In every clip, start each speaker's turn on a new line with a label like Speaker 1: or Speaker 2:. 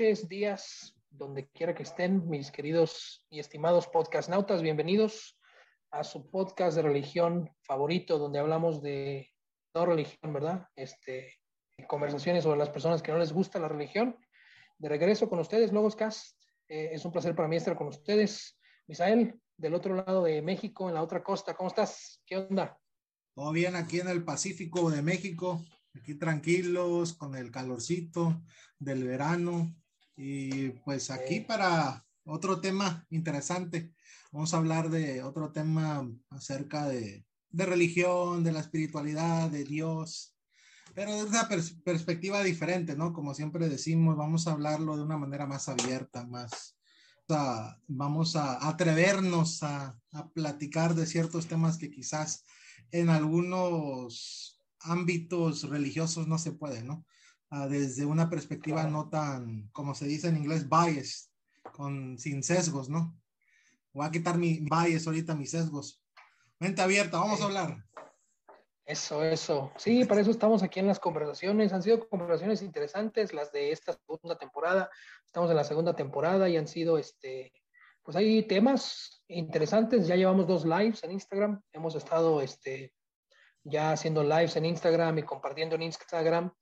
Speaker 1: noches, días, donde quiera que estén, mis queridos y estimados podcast nautas, bienvenidos a su podcast de religión favorito, donde hablamos de no religión, ¿verdad? Este, conversaciones sobre las personas que no les gusta la religión. De regreso con ustedes, Logos Cast. Eh, es un placer para mí estar con ustedes. Misael, del otro lado de México, en la otra costa, ¿cómo estás? ¿Qué onda?
Speaker 2: Todo bien aquí en el Pacífico de México, aquí tranquilos, con el calorcito del verano. Y pues aquí para otro tema interesante. Vamos a hablar de otro tema acerca de, de religión, de la espiritualidad, de Dios, pero desde una perspectiva diferente, ¿no? Como siempre decimos, vamos a hablarlo de una manera más abierta, más... vamos a atrevernos a, a platicar de ciertos temas que quizás en algunos ámbitos religiosos no se puede, ¿no? Ah, desde una perspectiva no tan, como se dice en inglés, bias, con, sin sesgos, ¿no? Voy a quitar mi bias ahorita, mis sesgos. Mente abierta, vamos a hablar.
Speaker 1: Eso, eso. Sí, para eso estamos aquí en las conversaciones. Han sido conversaciones interesantes las de esta segunda temporada. Estamos en la segunda temporada y han sido, este, pues hay temas interesantes. Ya llevamos dos lives en Instagram. Hemos estado, este, ya haciendo lives en Instagram y compartiendo en Instagram.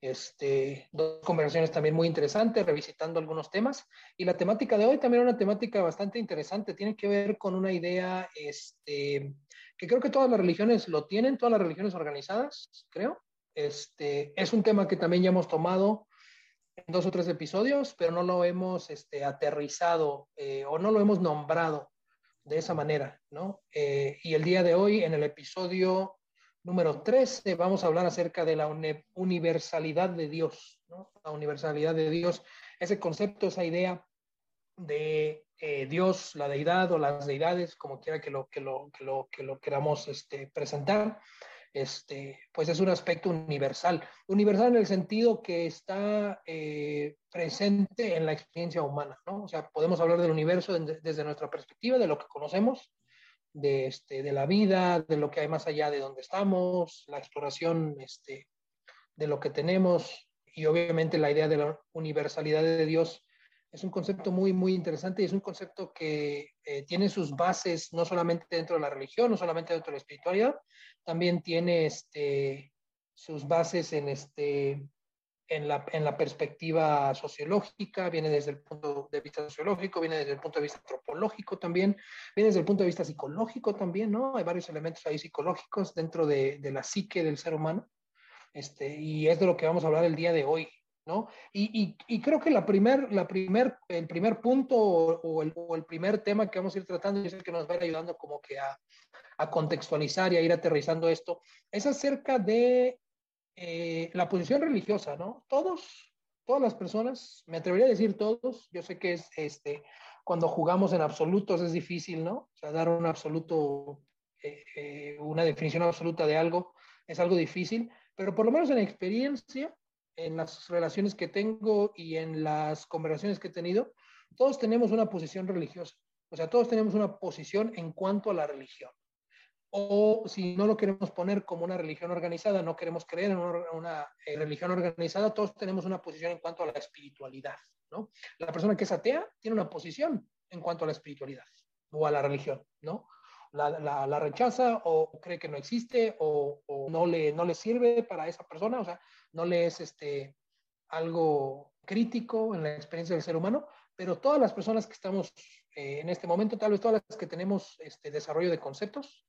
Speaker 1: Este, dos conversaciones también muy interesantes, revisitando algunos temas. Y la temática de hoy también una temática bastante interesante. Tiene que ver con una idea, este, que creo que todas las religiones lo tienen, todas las religiones organizadas, creo. Este, es un tema que también ya hemos tomado en dos o tres episodios, pero no lo hemos este, aterrizado eh, o no lo hemos nombrado de esa manera, ¿no? Eh, y el día de hoy, en el episodio número 13, vamos a hablar acerca de la universalidad de Dios, ¿no? La universalidad de Dios, ese concepto, esa idea de eh, Dios, la deidad o las deidades, como quiera que lo, que lo, que lo, que lo queramos este, presentar, este, pues es un aspecto universal. Universal en el sentido que está eh, presente en la experiencia humana, ¿no? O sea, podemos hablar del universo desde nuestra perspectiva, de lo que conocemos, de, este, de la vida, de lo que hay más allá de donde estamos, la exploración este, de lo que tenemos. Y obviamente la idea de la universalidad de Dios es un concepto muy, muy interesante. Y es un concepto que eh, tiene sus bases no solamente dentro de la religión, no solamente dentro de la espiritualidad, también tiene este, sus bases en, este, en, la, en la perspectiva sociológica, viene desde el punto de vista sociológico, viene desde el punto de vista antropológico también, viene desde el punto de vista psicológico también, ¿no? Hay varios elementos ahí psicológicos dentro de, de la psique del ser humano. Este, y es de lo que vamos a hablar el día de hoy. ¿no? Y, creo que la primer, la primer, el primer punto o, el, primer tema que vamos a ir tratando, y es el que nos va a ir ayudando como que a, contextualizar y a ir aterrizando esto, es acerca de eh, la posición religiosa, ¿no? Todos, todas las personas, me atrevería a decir todos, yo sé que es este, cuando jugamos en absolutos es difícil, ¿no? O sea, dar un absoluto, eh, eh, una definición absoluta de algo es algo difícil, pero por lo menos en experiencia, en las relaciones que tengo y en las conversaciones que he tenido, todos tenemos una posición religiosa. O sea, todos tenemos una posición en cuanto a la religión. O si no lo queremos poner como una religión organizada, no queremos creer en una, eh, religión organizada, todos tenemos una posición en cuanto a la espiritualidad. ¿no? La persona que es atea tiene una posición en cuanto a la espiritualidad o a la religión, ¿no? La, la, rechaza o cree que no existe o, o, no, le, no le sirve para esa persona. O sea, no le es este, algo crítico en la experiencia del ser humano, pero todas las personas que estamos eh, en este momento, tal vez todas las que tenemos este desarrollo de conceptos,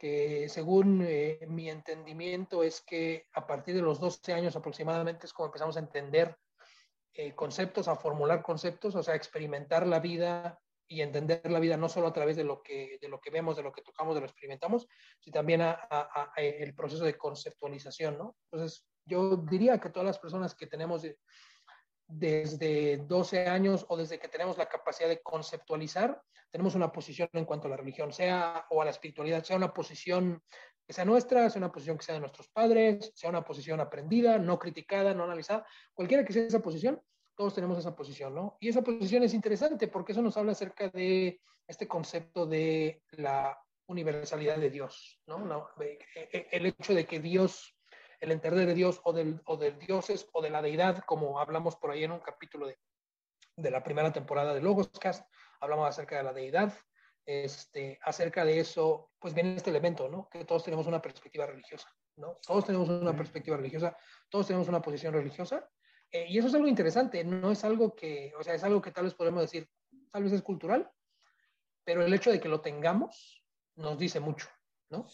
Speaker 1: que según eh, mi entendimiento es que a partir de los 12 años aproximadamente es como empezamos a entender eh, conceptos, a formular conceptos, o sea, experimentar la vida y entender la vida no solo a través de lo que, de lo que vemos, de lo que tocamos, de lo que experimentamos, sino también a, a, el proceso de conceptualización, ¿no? Entonces, yo diría que todas las personas que tenemos desde 12 años o desde que tenemos la capacidad de conceptualizar, tenemos una posición en cuanto a la religión, sea o a la espiritualidad, sea una posición que sea nuestra, sea una posición que sea de nuestros padres, sea una posición aprendida, no criticada, no analizada, cualquiera que sea esa posición, todos tenemos esa posición, ¿no? Y esa posición es interesante porque eso nos habla acerca de este concepto de la universalidad de Dios, ¿no? E, e, el hecho de que Dios el entender de Dios o del, o del dioses o de la deidad, como hablamos por ahí en un capítulo de, de la primera temporada de Logoscast, hablamos acerca de la deidad, este, acerca de eso, pues viene este elemento, ¿no? Que todos tenemos una perspectiva religiosa, ¿no? Todos tenemos una perspectiva religiosa, todos tenemos una posición religiosa, eh, y eso es algo interesante, no es algo que, o sea, es algo que tal vez podemos decir, tal vez es cultural, pero el hecho de que lo tengamos nos dice mucho, ¿no?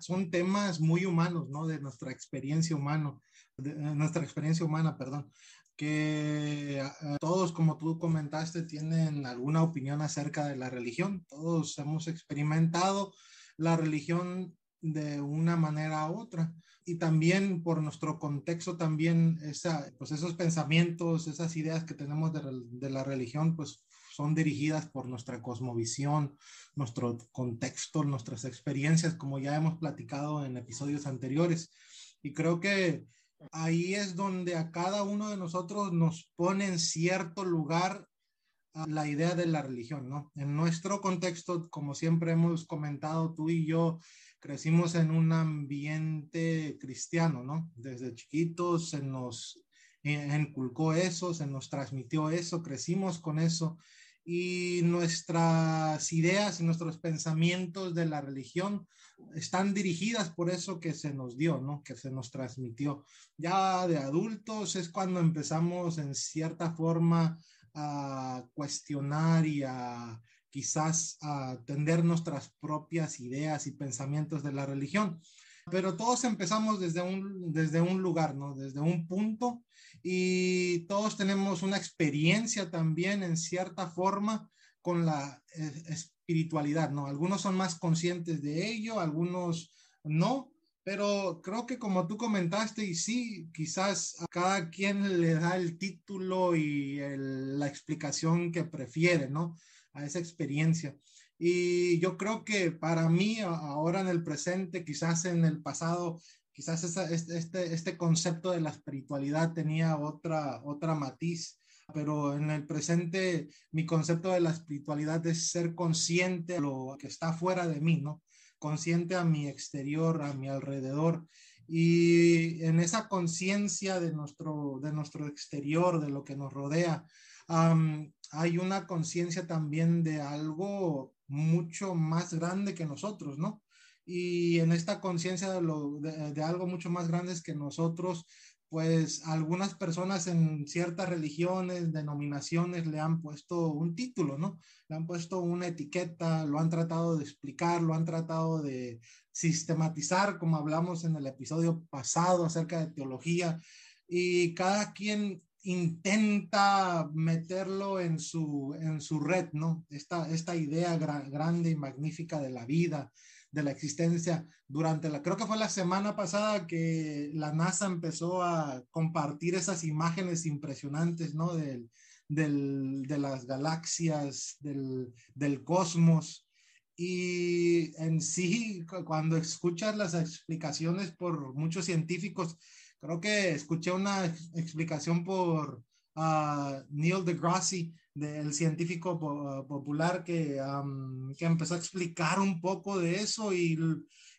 Speaker 2: Son temas muy humanos, ¿no? De nuestra experiencia humana, de nuestra experiencia humana, perdón que todos, como tú comentaste, tienen alguna opinión acerca de la religión. Todos hemos experimentado la religión de una manera u otra. Y también por nuestro contexto, también esa, pues esos pensamientos, esas ideas que tenemos de, de la religión, pues son dirigidas por nuestra cosmovisión, nuestro contexto, nuestras experiencias, como ya hemos platicado en episodios anteriores. Y creo que ahí es donde a cada uno de nosotros nos pone en cierto lugar la idea de la religión, ¿no? En nuestro contexto, como siempre hemos comentado tú y yo, crecimos en un ambiente cristiano, ¿no? Desde chiquitos se nos inculcó eso, se nos transmitió eso, crecimos con eso y nuestras ideas y nuestros pensamientos de la religión están dirigidas por eso que se nos dio, ¿no? Que se nos transmitió. Ya de adultos es cuando empezamos en cierta forma a cuestionar y a quizás a tender nuestras propias ideas y pensamientos de la religión. Pero todos empezamos desde un, desde un lugar, ¿no? Desde un punto y todos tenemos una experiencia también en cierta forma con la eh, espiritualidad, ¿no? Algunos son más conscientes de ello, algunos no, pero creo que como tú comentaste, y sí, quizás a cada quien le da el título y la explicación que prefiere, ¿no? A esa experiencia. Y yo creo que para mí, ahora en el presente, quizás en el pasado, quizás este, este, este, concepto de la espiritualidad tenía otra, otra matiz, pero en el presente mi concepto de la espiritualidad es ser consciente de lo que está fuera de mí, ¿no? Consciente a mi exterior, a mi alrededor. Y en esa conciencia de nuestro, de nuestro exterior, de lo que nos rodea, hay una conciencia también de algo mucho más grande que nosotros, ¿no? y en esta conciencia de, de, algo mucho más grande que nosotros, pues algunas personas en ciertas religiones, denominaciones le han puesto un título, ¿no? Le han puesto una etiqueta, lo han tratado de explicar, lo han tratado de sistematizar, como hablamos en el episodio pasado acerca de teología, y cada quien intenta meterlo en su, en su red, ¿no? Esta, esta idea grande y magnífica de la vida, de la existencia durante la, creo que fue la semana pasada que la NASA empezó a compartir esas imágenes impresionantes, ¿no? Del, del, de las galaxias, del, del cosmos. Y en sí, cuando escuchas las explicaciones por muchos científicos, creo que escuché una explicación por uh, Neil deGrasse del científico popular que, que, empezó a explicar un poco de eso y,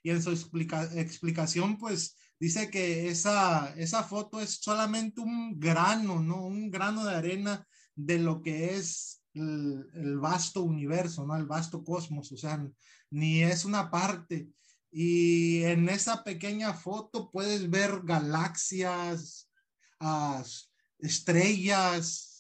Speaker 2: y en su explicación pues dice que esa, esa foto es solamente un grano, ¿no? Un grano de arena de lo que es el, el, vasto universo, ¿no? El vasto cosmos, o sea, ni es una parte. Y en esa pequeña foto puedes ver galaxias, uh, estrellas,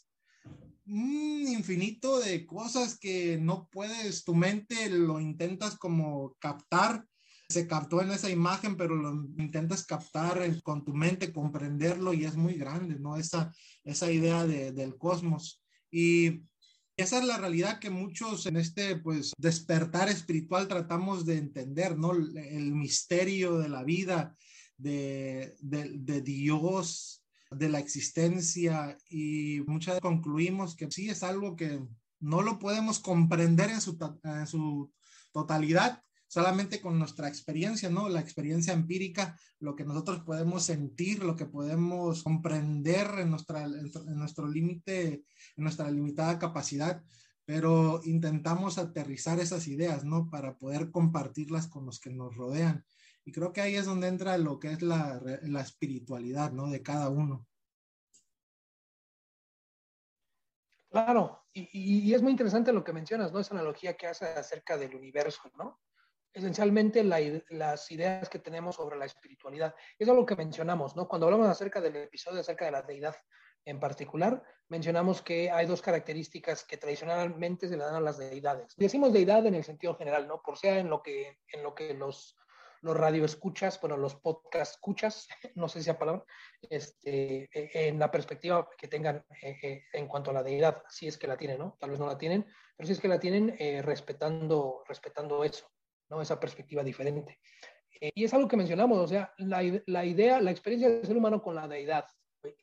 Speaker 2: un infinito de cosas que no puedes, tu mente lo intentas como captar. Se captó en esa imagen, pero lo intentas captar con tu mente, comprenderlo y es muy grande, ¿no? Esa, esa idea de, del cosmos. Y esa es la realidad que muchos en este, pues, despertar espiritual tratamos de entender, ¿no? El misterio de la vida, de, de, de Dios, de la existencia y muchas concluimos que sí es algo que no lo podemos comprender en su, en su totalidad, solamente con nuestra experiencia, ¿no? La experiencia empírica, lo que nosotros podemos sentir, lo que podemos comprender en, nuestra, en nuestro límite, en nuestra limitada capacidad, pero intentamos aterrizar esas ideas, ¿no? Para poder compartirlas con los que nos rodean. Y creo que ahí es donde entra lo que es la, la espiritualidad, ¿no? De cada uno.
Speaker 1: Claro, y, y, es muy interesante lo que mencionas, ¿no? Esa analogía que hace acerca del universo, ¿no? Esencialmente la, las ideas que tenemos sobre la espiritualidad. Es lo que mencionamos, ¿no? Cuando hablamos acerca del episodio acerca de la deidad en particular, mencionamos que hay dos características que tradicionalmente se le dan a las deidades. Decimos deidad en el sentido general, ¿no? Por sea en lo que, en lo que los los radioescuchas, bueno, los podcast escuchas, no sé si a palabra, este, e, en la perspectiva que tengan eh, eh, en cuanto a la deidad, si es que la tienen, ¿no? Tal vez no la tienen, pero si es que la tienen, eh, respetando, respetando eso, ¿no? Esa perspectiva diferente. y es algo que mencionamos, o sea, la, la, idea, la experiencia del ser humano con la deidad,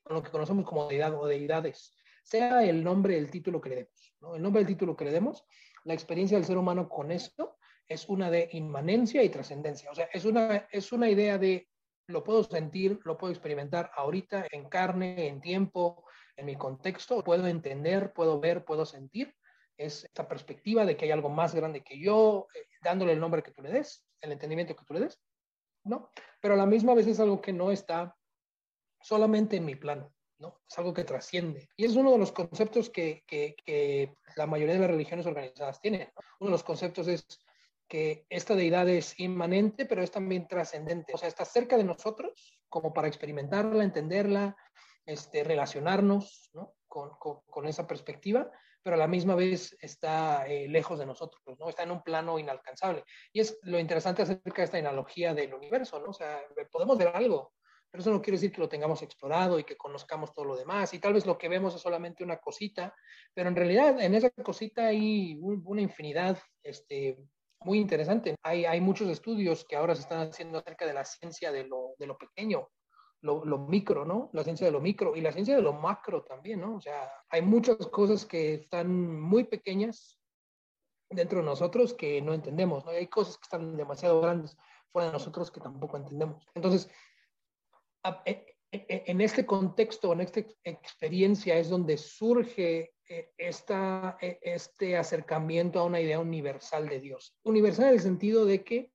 Speaker 1: con lo que conocemos como deidad o deidades, sea el nombre, el título que le demos, ¿no? El nombre, el título que le demos, la experiencia del ser humano con esto es una de inmanencia y trascendencia. O sea, es una, es una idea de lo puedo sentir, lo puedo experimentar ahorita en carne, en tiempo, en mi contexto, puedo entender, puedo ver, puedo sentir. Es esta perspectiva de que hay algo más grande que yo, eh, dándole el nombre que tú le des, el entendimiento que tú le des, ¿no? Pero a la misma vez es algo que no está solamente en mi plano, ¿no? Es algo que trasciende. Y es uno de los conceptos que, que, que la mayoría de las religiones organizadas tienen. Uno de los conceptos es que esta deidad es inmanente, pero es también trascendente. O sea, está cerca de nosotros como para experimentarla, entenderla, este, relacionarnos ¿no? con, con, esa perspectiva, pero a la misma vez está eh, lejos de nosotros, ¿no? Está en un plano inalcanzable. Y es lo interesante acerca de esta analogía del universo, ¿no? O sea, podemos ver algo, pero eso no quiere decir que lo tengamos explorado y que conozcamos todo lo demás. Y tal vez lo que vemos es solamente una cosita, pero en realidad en esa cosita hay una infinidad este, muy interesante. Hay, hay muchos estudios que ahora se están haciendo acerca de la ciencia de lo, de lo pequeño, lo, lo, micro, ¿no? La ciencia de lo micro y la ciencia de lo macro también, ¿no? O sea, hay muchas cosas que están muy pequeñas dentro de nosotros que no entendemos, ¿no? hay cosas que están demasiado grandes fuera de nosotros que tampoco entendemos. Entonces, e, e, e, en este contexto, en esta experiencia es donde surge eh, esta, este acercamiento a una idea universal de Dios. Universal en el sentido de que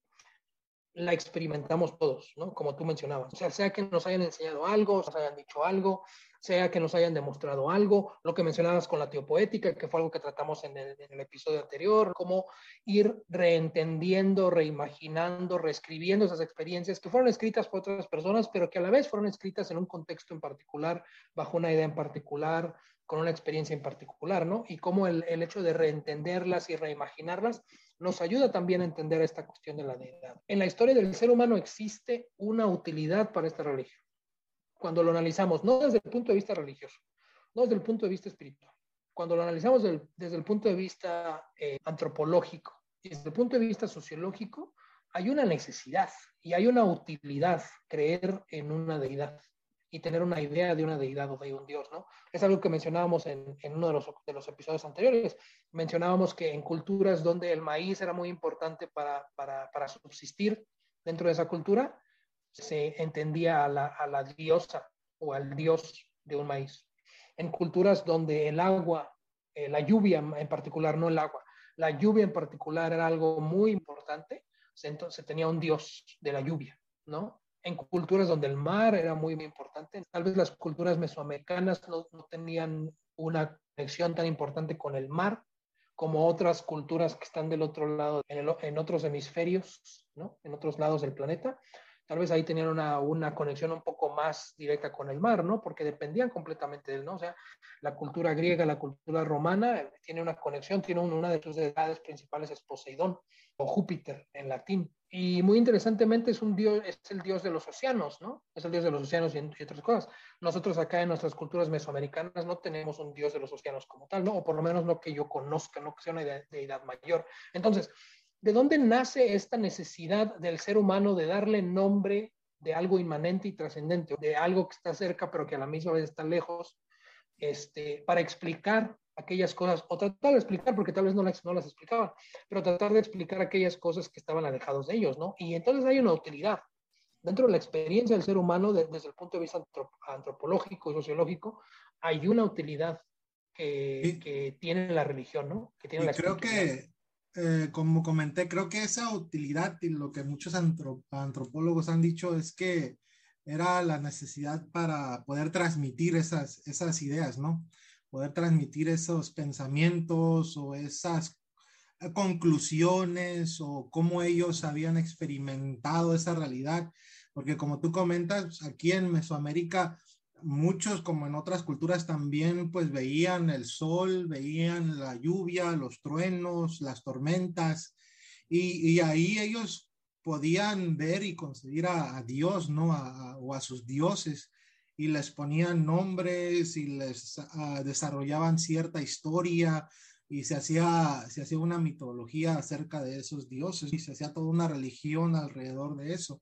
Speaker 1: la experimentamos todos, ¿no? Como tú mencionabas. O sea, sea que nos hayan enseñado algo, nos hayan dicho algo, sea que nos hayan demostrado algo, lo que mencionabas con la teopoética, que fue algo que tratamos en el, episodio anterior, cómo ir reentendiendo, reimaginando, reescribiendo esas experiencias que fueron escritas por otras personas, pero que a la vez fueron escritas en un contexto en particular, bajo una idea en particular, con una experiencia en particular, ¿no? Y cómo el, hecho de reentenderlas y reimaginarlas nos ayuda también a entender esta cuestión de la deidad. En la historia del ser humano existe una utilidad para esta religión. Cuando lo analizamos, no desde el punto de vista religioso, no desde el punto de vista espiritual, cuando lo analizamos desde el punto de vista eh, antropológico y desde el punto de vista sociológico, hay una necesidad y hay una utilidad creer en una deidad y tener una idea de una deidad o de un dios, ¿no? Es algo que mencionábamos en, en uno de los, de los, episodios anteriores. Mencionábamos que en culturas donde el maíz era muy importante para, para, para subsistir dentro de esa cultura, se entendía a la, a la, diosa o al dios de un maíz. En culturas donde el agua, eh, la lluvia en particular, no el agua, la lluvia en particular era algo muy importante, entonces tenía un dios de la lluvia, ¿no? En culturas donde el mar era muy, muy importante. Tal vez las culturas mesoamericanas no, no, tenían una conexión tan importante con el mar como otras culturas que están del otro lado, en, otros hemisferios, ¿no? en otros lados del planeta. Tal vez ahí tenían una, una, conexión un poco más directa con el mar, ¿no? Porque dependían completamente de él, ¿no? O sea, la cultura griega, la cultura romana eh, tiene una conexión, tiene una de sus deidades principales es Poseidón o Júpiter en latín. Y muy interesantemente es un dios, es el dios de los océanos, ¿no? Es el dios de los océanos y, y, otras cosas. Nosotros acá en nuestras culturas mesoamericanas no tenemos un dios de los océanos como tal, ¿no? O por lo menos no que yo conozca, no que sea una deidad mayor. Entonces, ¿de dónde nace esta necesidad del ser humano de darle nombre de algo inmanente y trascendente, de algo que está cerca pero que a la misma vez está lejos, este, para explicar aquellas cosas, o tratar de explicar, porque tal vez no las, no las explicaban, pero tratar de explicar aquellas cosas que estaban alejados de ellos, ¿no? Y entonces hay una utilidad. Dentro de la experiencia del ser humano, de, desde el punto de vista antropológico y sociológico, hay una utilidad que, que tiene la religión, ¿no? Que tiene
Speaker 2: y creo que eh, como comenté, creo que esa utilidad y lo que muchos antropólogos han dicho es que era la necesidad para poder transmitir esas, esas ideas, ¿no? Poder transmitir esos pensamientos o esas conclusiones o cómo ellos habían experimentado esa realidad. Porque como tú comentas, aquí en Mesoamérica muchos, como en otras culturas también, pues veían el sol, veían la lluvia, los truenos, las tormentas, y, ahí ellos podían ver y concebir a, Dios, ¿no? o a sus dioses, y les ponían nombres y les ah, desarrollaban cierta historia, y se hacía, se hacía una mitología acerca de esos dioses, y se hacía toda una religión alrededor de eso.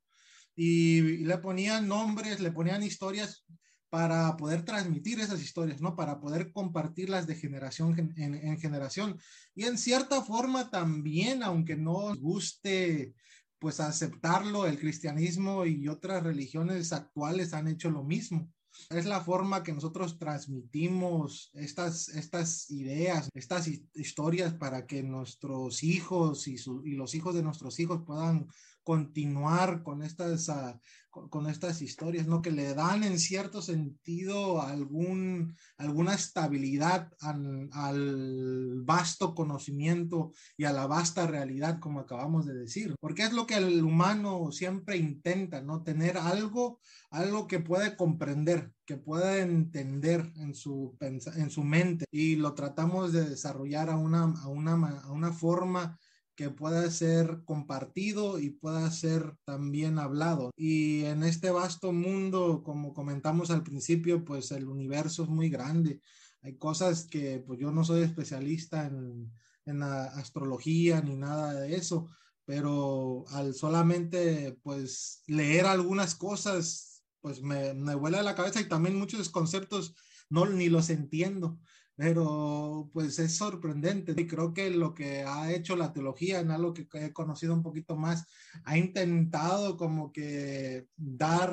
Speaker 2: y le ponían nombres, le ponían historias para poder transmitir esas historias, ¿no? Para poder compartirlas de generación en, generación. Y en cierta forma también, aunque no nos guste pues aceptarlo, el cristianismo y otras religiones actuales han hecho lo mismo. Es la forma que nosotros transmitimos estas, estas ideas, estas historias para que nuestros hijos y, y los hijos de nuestros hijos puedan continuar con estas, uh, con, estas historias, ¿no? Que le dan en cierto sentido algún, alguna estabilidad al, al, vasto conocimiento y a la vasta realidad, como acabamos de decir. Porque es lo que el humano siempre intenta, ¿no? Tener algo, algo que puede comprender, que pueda entender en su, en su mente y lo tratamos de desarrollar a una, a una, a una forma que pueda ser compartido y pueda ser también hablado. Y en este vasto mundo, como comentamos al principio, pues el universo es muy grande. Hay cosas que pues yo no soy especialista en, en astrología ni nada de eso, pero al solamente pues leer algunas cosas, pues me, me vuela la cabeza y también muchos conceptos no ni los entiendo pero pues es sorprendente y creo que lo que ha hecho la teología en algo que he conocido un poquito más ha intentado como que dar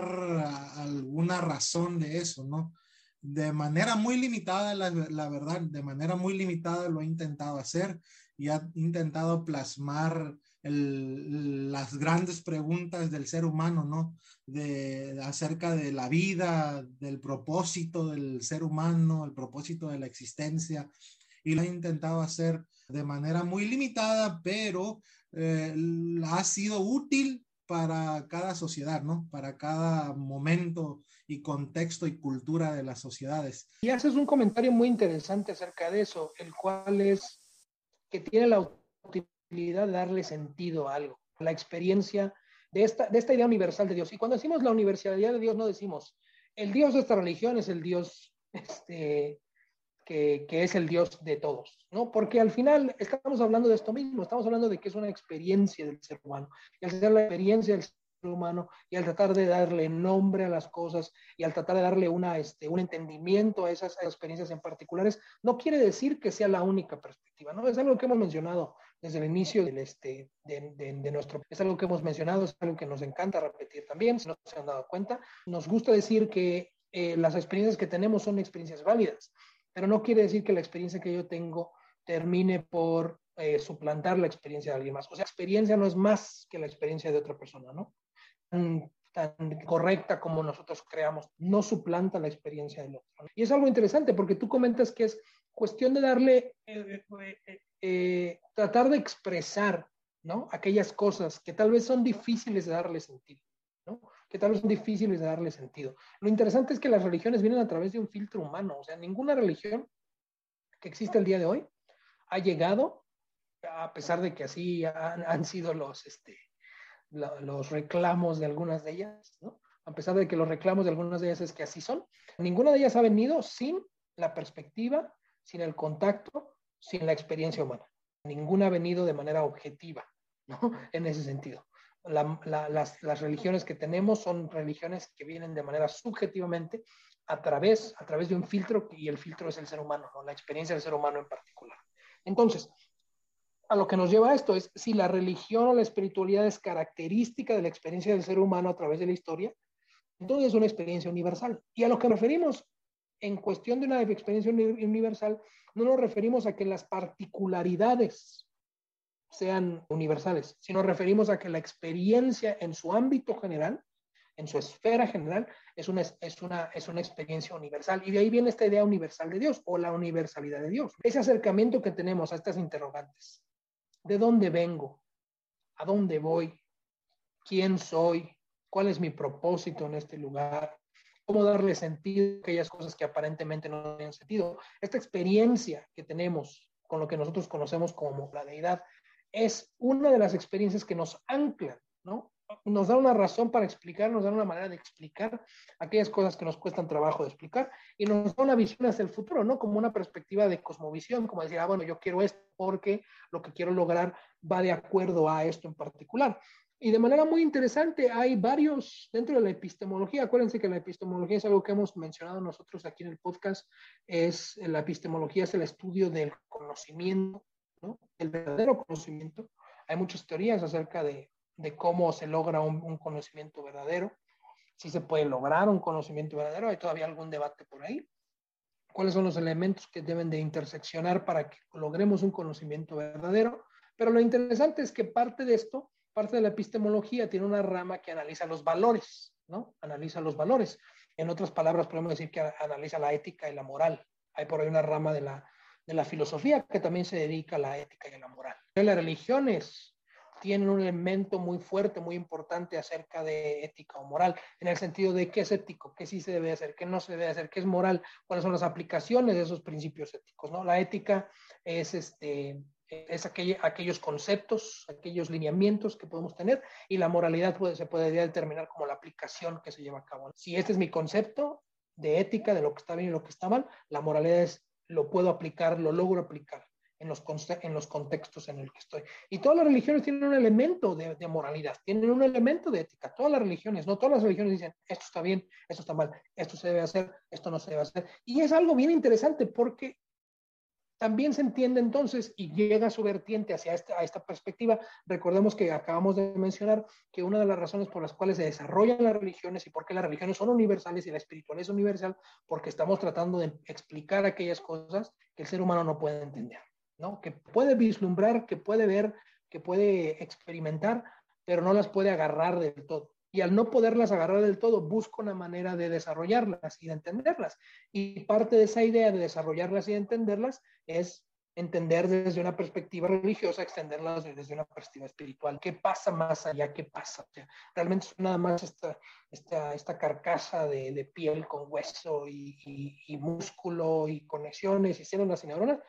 Speaker 2: alguna razón de eso, ¿no? De manera muy limitada, la, la verdad, de manera muy limitada lo ha intentado hacer y ha intentado plasmar las grandes preguntas del ser humano, ¿no? De, acerca de la vida, del propósito del ser humano, el propósito de la existencia, y lo ha intentado hacer de manera muy limitada, pero eh, ha sido útil para cada sociedad, ¿no? Para cada momento y contexto y cultura de las sociedades.
Speaker 1: Y haces un comentario muy interesante acerca de eso, el cual es que tiene la de darle sentido a algo, la experiencia de esta, de esta idea universal de Dios. Y cuando decimos la universalidad de Dios, no decimos el Dios de esta religión es el Dios este, que, que, es el Dios de todos, ¿no? Porque al final estamos hablando de esto mismo, estamos hablando de que es una experiencia del ser humano. Y al ser la experiencia del ser humano y al tratar de darle nombre a las cosas y al tratar de darle una, este, un entendimiento a esas experiencias en particulares, no quiere decir que sea la única perspectiva, ¿no? Es algo que hemos mencionado desde el inicio del este, de, de, nuestro... Es algo que hemos mencionado, es algo que nos encanta repetir también, si no se han dado cuenta. Nos gusta decir que eh, las experiencias que tenemos son experiencias válidas, pero no quiere decir que la experiencia que yo tengo termine por eh, suplantar la experiencia de alguien más. O sea, experiencia no es más que la experiencia de otra persona, ¿no? tan correcta como nosotros creamos, no suplanta la experiencia del otro. Y es algo interesante porque tú comentas que es cuestión de darle, eh, eh, eh, tratar de expresar, ¿no? Aquellas cosas que tal vez son difíciles de darle sentido, ¿no? Que tal vez son difíciles de darle sentido. Lo interesante es que las religiones vienen a través de un filtro humano, o sea, ninguna religión que existe el día de hoy ha llegado, a pesar de que así han, han sido los, este, los reclamos de algunas de ellas, ¿no? A pesar de que los reclamos de algunas de ellas es que así son, ninguna de ellas ha venido sin la perspectiva, sin el contacto, sin la experiencia humana. Ninguna ha venido de manera objetiva, ¿no? En ese sentido. las, religiones que tenemos son religiones que vienen de manera subjetivamente a través, a través de un filtro y el filtro es el ser humano, ¿no? la experiencia del ser humano en particular. Entonces, a lo que nos lleva esto es si la religión o la espiritualidad es característica de la experiencia del ser humano a través de la historia, entonces es una experiencia universal. Y a lo que referimos en cuestión de una experiencia universal, no nos referimos a que las particularidades sean universales, sino referimos a que la experiencia en su ámbito general, en su esfera general, es una, es, una, es una experiencia universal. Y de ahí viene esta idea universal de Dios o la universalidad de Dios. Ese acercamiento que tenemos a estas interrogantes. ¿De dónde vengo? ¿A dónde voy? ¿Quién soy? ¿Cuál es mi propósito en este lugar? ¿Cómo darle sentido a aquellas cosas que aparentemente no tienen sentido? Esta experiencia que tenemos con lo que nosotros conocemos como la deidad es una de las experiencias que nos anclan, ¿no? Nos da una razón para explicar, nos da una manera de explicar aquellas cosas que nos cuestan trabajo de explicar y nos da una visión hacia el futuro, ¿no? Como una perspectiva de cosmovisión, como decir, ah, bueno, yo quiero esto porque lo que quiero lograr va de acuerdo a esto en particular. Y de manera muy interesante, hay varios dentro de la epistemología. Acuérdense que la epistemología es algo que hemos mencionado nosotros aquí en el podcast. Es la epistemología es el estudio del conocimiento, ¿no? El verdadero conocimiento. Hay muchas teorías acerca de, de cómo se logra un, un, conocimiento verdadero. Si se puede lograr un conocimiento verdadero, hay todavía algún debate por ahí. ¿Cuáles son los elementos que deben de interseccionar para que logremos un conocimiento verdadero? Pero lo interesante es que parte de esto parte de la epistemología tiene una rama que analiza los valores, ¿no? Analiza los valores. En otras palabras, podemos decir que analiza la ética y la moral. Hay por ahí una rama de la, de la filosofía que también se dedica a la ética y a la moral. Las religiones tienen un elemento muy fuerte, muy importante acerca de ética o moral, en el sentido de qué es ético, qué sí se debe hacer, qué no se debe hacer, qué es moral, cuáles son las aplicaciones de esos principios éticos, ¿no? La ética es este, es aquellos conceptos, aquellos lineamientos que podemos tener y la moralidad puede, se podría determinar como la aplicación que se lleva a cabo. Si este es mi concepto de ética, de lo que está bien y lo que está mal, la moralidad es lo puedo aplicar, lo logro aplicar en los, en los contextos en el que estoy. Y todas las religiones tienen un elemento de, de, moralidad, tienen un elemento de ética. Todas las religiones, no todas las religiones dicen, esto está bien, esto está mal, esto se debe hacer, esto no se debe hacer. Y es algo bien interesante porque también se entiende entonces y llega su vertiente hacia esta, a esta perspectiva. Recordemos que acabamos de mencionar que una de las razones por las cuales se desarrollan las religiones y por qué las religiones son universales y la espiritualidad es universal, porque estamos tratando de explicar aquellas cosas que el ser humano no puede entender, ¿no? Que puede vislumbrar, que puede ver, que puede experimentar, pero no las puede agarrar del todo y al no poderlas agarrar del todo, busco una manera de desarrollarlas y de entenderlas. Y parte de esa idea de desarrollarlas y de entenderlas es entender desde una perspectiva religiosa, extenderlas desde una perspectiva espiritual. ¿Qué pasa más allá? ¿Qué pasa? realmente es nada más esta, esta, esta carcasa de, de, piel con hueso y, y, y, músculo y conexiones y células y neuronas,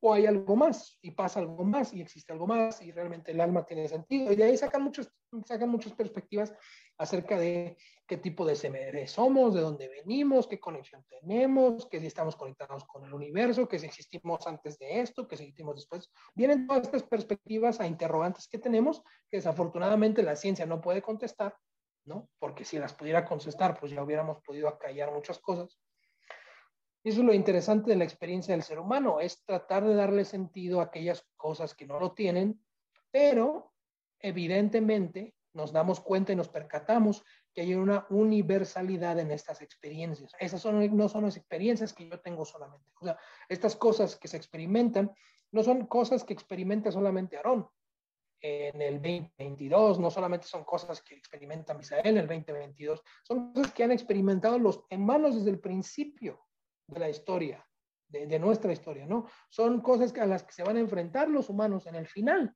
Speaker 1: o hay algo más y pasa algo más y existe algo más y realmente el alma tiene sentido. Y de ahí sacan, muchos, sacan muchas perspectivas acerca de qué tipo de seres somos, de dónde venimos, qué conexión tenemos, que si estamos conectados con el universo, que si existimos antes de esto, que si existimos después. Vienen todas estas perspectivas a interrogantes que tenemos que desafortunadamente la ciencia no puede contestar, ¿no? Porque si las pudiera contestar, pues ya hubiéramos podido acallar muchas cosas. Eso es lo interesante de la experiencia del ser humano, es tratar de darle sentido a aquellas cosas que no lo tienen, pero evidentemente nos damos cuenta y nos percatamos que hay una universalidad en estas experiencias. Esas no son las experiencias que yo tengo solamente. O sea, estas cosas que se experimentan no son cosas que experimenta solamente Aarón en el 2022, no solamente son cosas que experimenta Misael en el 2022, son cosas que han experimentado los hermanos desde el principio de la historia, de, de, nuestra historia, ¿no? Son cosas a las que se van a enfrentar los humanos en el final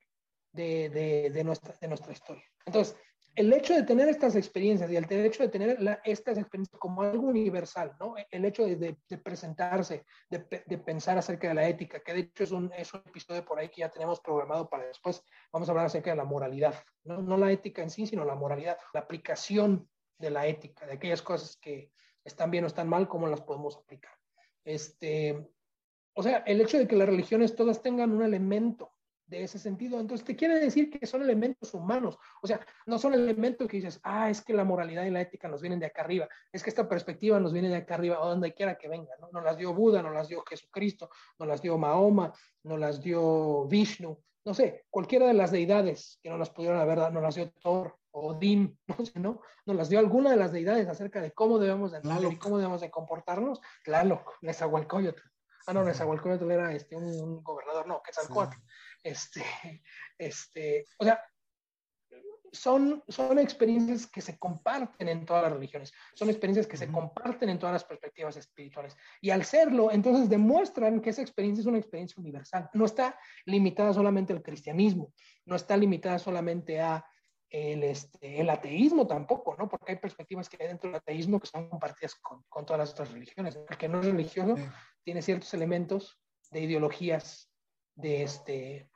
Speaker 1: de, de, de nuestra, de nuestra historia. Entonces, el hecho de tener estas experiencias y el hecho de tener la, estas experiencias como algo universal, ¿no? El hecho de, de, de presentarse, de, de, pensar acerca de la ética, que de hecho es un, es un episodio por ahí que ya tenemos programado para después, vamos a hablar acerca de la moralidad, ¿no? No la ética en sí, sino la moralidad, la aplicación de la ética, de aquellas cosas que están bien o están mal, cómo las podemos aplicar. Este, o sea, el hecho de que las religiones todas tengan un elemento de ese sentido, entonces te quiere decir que son elementos humanos, o sea, no son elementos que dices, ah, es que la moralidad y la ética nos vienen de acá arriba, es que esta perspectiva nos viene de acá arriba, o donde quiera que venga, ¿no? Las dio Buda, nos las dio Jesucristo, nos las dio Mahoma, nos las dio Vishnu, no sé, cualquiera de las deidades que no las pudieron haber dado, nos las dio Thor, Odín, no sé, ¿no? Nos las dio alguna de las deidades acerca de cómo debemos de entender y cómo debemos de comportarnos. Tlaloc, Nezahualcóyotl. Ah, no, Nezahualcóyotl era este, un, un gobernador, no, Quetzalcóatl. Sí. Este, este, o sea, son, son experiencias que se comparten en todas las religiones, son experiencias que se comparten en todas las perspectivas espirituales. Y al serlo, entonces demuestran que esa experiencia es una experiencia universal. No está limitada solamente al cristianismo, no está limitada solamente a el, este, el ateísmo tampoco, ¿no? Porque hay perspectivas que hay dentro del ateísmo que son compartidas con, con todas las otras religiones. El que no es religioso tiene ciertos elementos de ideologías de este,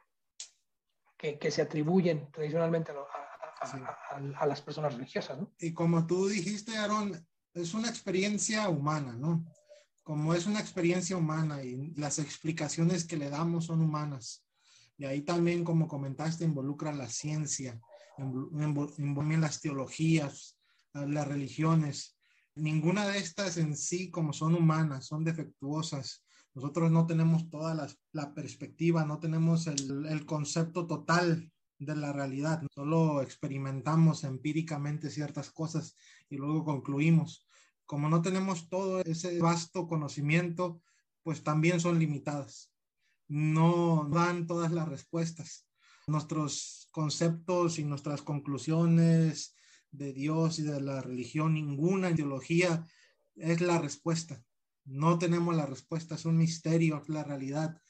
Speaker 1: que, que se atribuyen tradicionalmente a, a, las personas religiosas. ¿no?
Speaker 2: Y como tú dijiste, Aaron, es una experiencia humana, ¿no? Como es una experiencia humana y las explicaciones que le damos son humanas. Y ahí también, como comentaste, involucra la ciencia, involucra las teologías, las religiones. Ninguna de estas en sí, como son humanas, son defectuosas. Nosotros no tenemos toda la, perspectiva, no tenemos el concepto total de la realidad. Solo experimentamos empíricamente ciertas cosas y luego concluimos. Como no tenemos todo ese vasto conocimiento, pues también son limitadas. No dan todas las respuestas. Nuestros conceptos y nuestras conclusiones de Dios y de la religión, ninguna ideología es la respuesta. No tenemos la respuesta, es un misterio, es la realidad.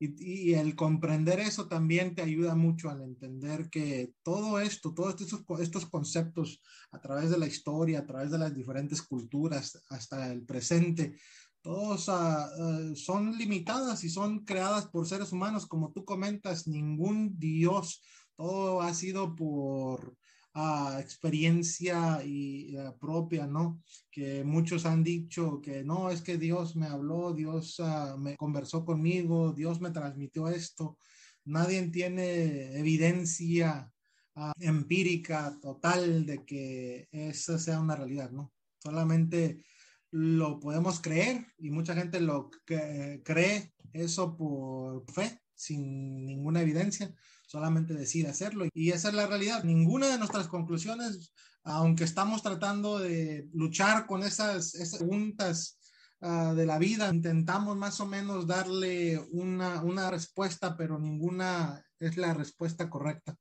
Speaker 2: Y, el comprender eso también te ayuda mucho al entender que todo esto, todos estos, estos conceptos a través de la historia, a través de las diferentes culturas hasta el presente, todos ah, ah, son limitadas y son creadas por seres humanos, como tú comentas, ningún Dios, todo ha sido por experiencia y, eh, propia, ¿no? Que muchos han dicho que no, es que Dios me habló, Dios ah, me conversó conmigo, Dios me transmitió esto. Nadie tiene evidencia ah, empírica total de que esa sea una realidad, ¿no? Solamente lo podemos creer y mucha gente lo cree eso por fe, sin ninguna evidencia solamente decide hacerlo. Y esa es la realidad. Ninguna de nuestras conclusiones, aunque estamos tratando de luchar con esas, preguntas ah, de la vida, intentamos más o menos darle una, una respuesta, pero ninguna es la respuesta correcta.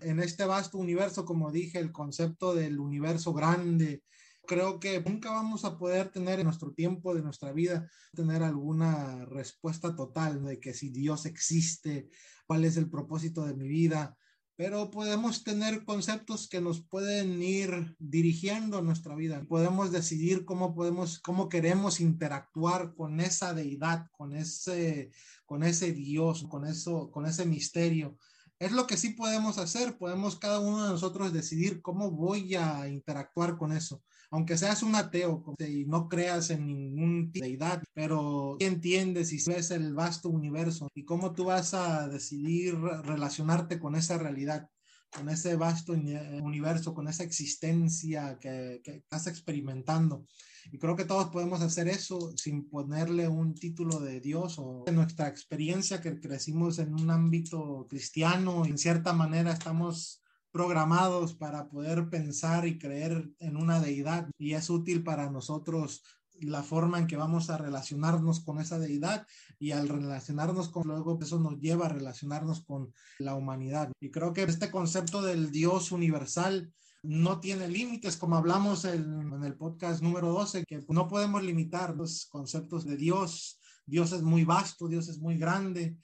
Speaker 2: En este vasto universo, como dije, el concepto del universo grande, creo que nunca vamos a poder tener en nuestro tiempo de nuestra vida, tener alguna respuesta total de que si Dios existe, cuál es el propósito de mi vida, pero podemos tener conceptos que nos pueden ir dirigiendo nuestra vida. Podemos decidir cómo podemos, cómo queremos interactuar con esa deidad, con ese, con ese Dios, con eso, con ese misterio. Es lo que sí podemos hacer. Podemos cada uno de nosotros decidir cómo voy a interactuar con eso aunque seas un ateo y no creas en ningún deidad, pero entiendes y ves el vasto universo y cómo tú vas a decidir relacionarte con esa realidad con ese vasto universo, con esa existencia que, estás experimentando. Y creo que todos podemos hacer eso sin ponerle un título de Dios o en nuestra experiencia que crecimos en un ámbito cristiano, en cierta manera estamos programados para poder pensar y creer en una deidad y es útil para nosotros la forma en que vamos a relacionarnos con esa deidad y al relacionarnos con luego eso nos lleva a relacionarnos con la humanidad. Y creo que este concepto del Dios universal no tiene límites, como hablamos en, en el podcast número 12, que no podemos limitar los conceptos de Dios. Dios es muy vasto, Dios es muy grande,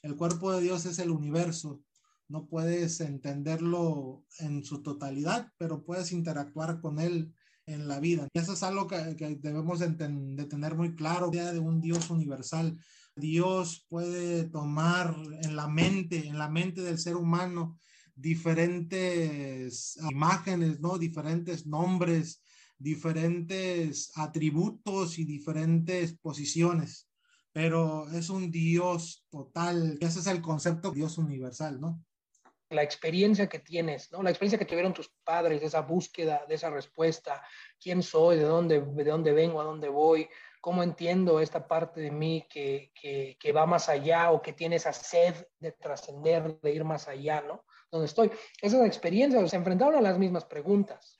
Speaker 2: el cuerpo de Dios es el universo no puedes entenderlo en su totalidad, pero puedes interactuar con él en la vida. Y eso es algo que, debemos de, tener muy claro, idea de un Dios universal. Dios puede tomar en la mente, en la mente del ser humano, diferentes imágenes, ¿no? Diferentes nombres, diferentes atributos y diferentes posiciones. Pero es un Dios total. Ese es el concepto de Dios universal, ¿no?
Speaker 1: La experiencia que tienes, ¿no? La experiencia que tuvieron tus padres, esa búsqueda, de esa respuesta, quién soy, de dónde, de dónde vengo, a dónde voy, cómo entiendo esta parte de mí que, que, va más allá o que tiene esa sed de trascender, de ir más allá, ¿no? Donde estoy. Esas experiencias se enfrentaron a las mismas preguntas.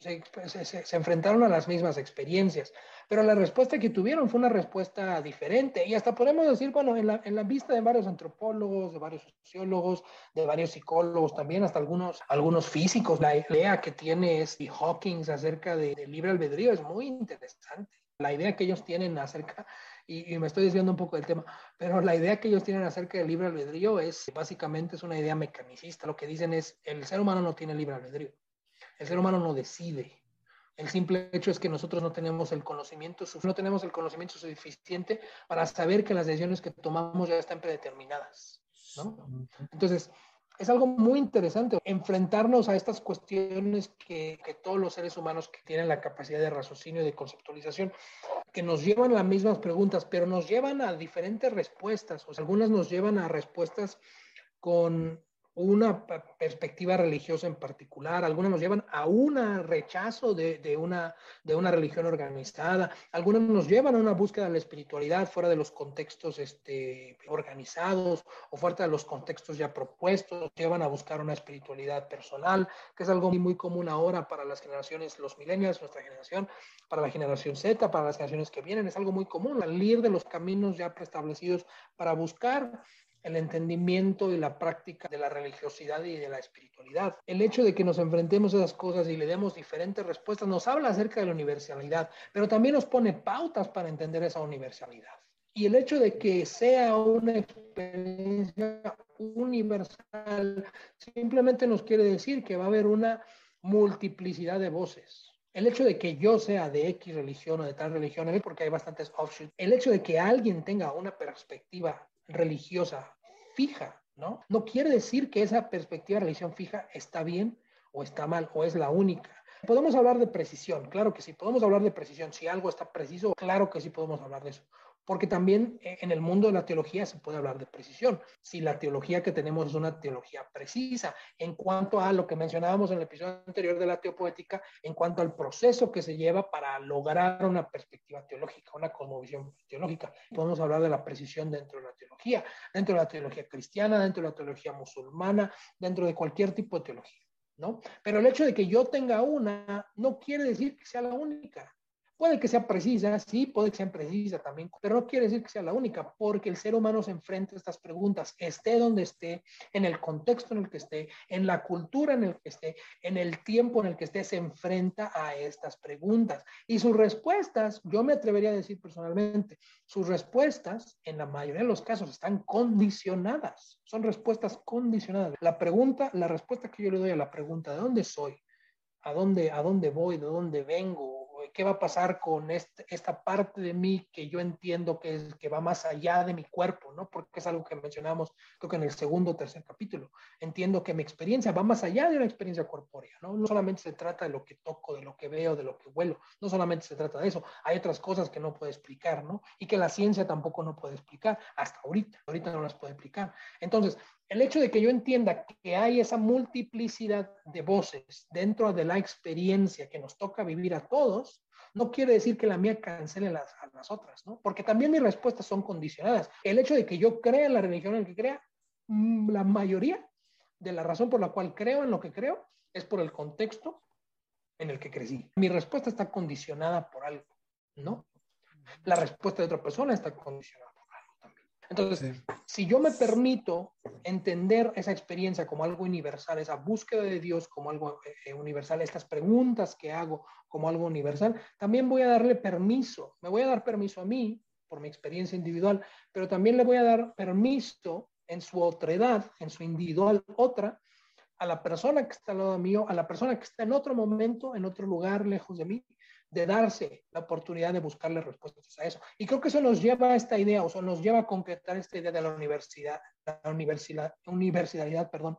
Speaker 1: Se, enfrentaron a las mismas experiencias, pero la respuesta que tuvieron fue una respuesta diferente. Y hasta podemos decir, bueno, en la, en la vista de varios antropólogos, de varios sociólogos, de varios psicólogos, también hasta algunos, algunos físicos, la idea que tiene Steve Hawking acerca del de libre albedrío es muy interesante. La idea que ellos tienen acerca y, me estoy desviando un poco del tema, pero la idea que ellos tienen acerca del libre albedrío es básicamente es una idea mecanicista. Lo que dicen es, el ser humano no tiene libre albedrío. El ser humano no decide. El simple hecho es que nosotros no tenemos el conocimiento, suficiente para saber que las decisiones que tomamos ya están predeterminadas. Entonces, es algo muy interesante enfrentarnos a estas cuestiones que, todos los seres humanos que tienen la capacidad de raciocinio y de conceptualización, que nos llevan a las mismas preguntas, pero nos llevan a diferentes respuestas. Algunas nos llevan a respuestas con una perspectiva religiosa en particular, algunas nos llevan a un rechazo de, una, de una religión organizada, algunas nos llevan a una búsqueda de la espiritualidad fuera de los contextos este, organizados o fuera de los contextos ya propuestos, llevan a buscar una espiritualidad personal, que es algo muy, muy común ahora para las generaciones, los millennials, nuestra generación, para la generación Z, para las generaciones que vienen, es algo muy común, salir de los caminos ya preestablecidos para buscar el entendimiento y la práctica de la religiosidad y de la espiritualidad. El hecho de que nos enfrentemos a esas cosas y le demos diferentes respuestas nos habla acerca de la universalidad, pero también nos pone pautas para entender esa universalidad. Y el hecho de que sea una experiencia universal simplemente nos quiere decir que va a haber una multiplicidad de voces. El hecho de que yo sea de X religión o de tal religión, porque hay bastantes offshoots, el hecho de que alguien tenga una perspectiva religiosa fija, ¿no? No quiere decir que esa perspectiva de religión fija está bien o está mal o es la única. Podemos hablar de precisión, claro que sí, podemos hablar de precisión. Si algo está preciso, claro que sí podemos hablar de eso porque también eh, en el mundo de la teología se puede hablar de precisión. Si la teología que tenemos es una teología precisa, en cuanto a lo que mencionábamos en el episodio anterior de la teopoética, en cuanto al proceso que se lleva para lograr una perspectiva teológica, una cosmovisión teológica, podemos hablar de la precisión dentro de la teología, dentro de la teología cristiana, dentro de la teología musulmana, dentro de cualquier tipo de teología. ¿No? Pero el hecho de que yo tenga una no quiere decir que sea la única. Puede que sea precisa, sí, puede que sea precisa también, pero no quiere decir que sea la única, porque el ser humano se enfrenta a estas preguntas, esté donde esté, en el contexto en el que esté, en la cultura en el que esté, en el tiempo en el que esté, se enfrenta a estas preguntas. Y sus respuestas, yo me atrevería a decir personalmente, sus respuestas en la mayoría de los casos están condicionadas, son respuestas condicionadas. La pregunta, la respuesta que yo le doy a la pregunta, ¿de dónde soy? ¿A dónde, a dónde voy? ¿De dónde vengo? Qué va a pasar con este, esta parte de mí que yo entiendo que, es, que va más allá de mi cuerpo, ¿no? Porque es algo que mencionamos, creo que en el segundo o tercer capítulo. Entiendo que mi experiencia va más allá de una experiencia corpórea, ¿no? No solamente se trata de lo que toco, de lo que veo, de lo que huelo, no solamente se trata de eso, hay otras cosas que no puede explicar, ¿no? Y que la ciencia tampoco no puede explicar, hasta ahorita, ahorita no las puede explicar. Entonces, el hecho de que yo entienda que hay esa multiplicidad de voces dentro de la experiencia que nos toca vivir a todos, no quiere decir que la mía cancele a las otras, ¿no? Porque también mis respuestas son condicionadas. El hecho de que yo crea en la religión en la que crea, mm, la mayoría de la razón por la cual creo en lo que creo es por el contexto en el que crecí. Mi respuesta está condicionada por algo, ¿no? La respuesta de otra persona está condicionada entonces, si yo me permito entender esa experiencia como algo universal, esa búsqueda de Dios como algo eh, universal, estas preguntas que hago como algo universal, también voy a darle permiso, me voy a dar permiso a mí por mi experiencia individual, pero también le voy a dar permiso en su otredad, en su individual otra, a la persona que está al lado mío, a la persona que está en otro momento, en otro lugar, lejos de mí, de darse la oportunidad de buscarle respuestas a eso. Y creo que eso nos lleva a esta idea, o sea, nos lleva a concretar esta idea de la universidad, la universidad, universalidad, perdón.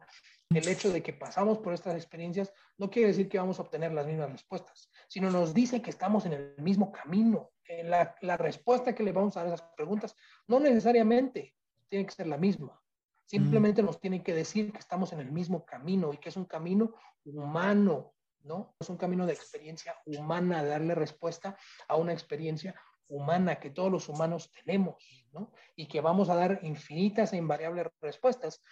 Speaker 1: El hecho de que pasamos por estas experiencias no quiere decir que vamos a obtener las mismas respuestas, sino nos dice que estamos en el mismo camino. La, la respuesta que le vamos a dar a esas preguntas no necesariamente tiene que ser la misma. Simplemente nos tiene que decir que estamos en el mismo camino y que es un camino humano, ¿no? Es un camino de experiencia humana, darle respuesta a una experiencia humana que todos los humanos tenemos, ¿no? Y que vamos a dar infinitas e invariables respuestas,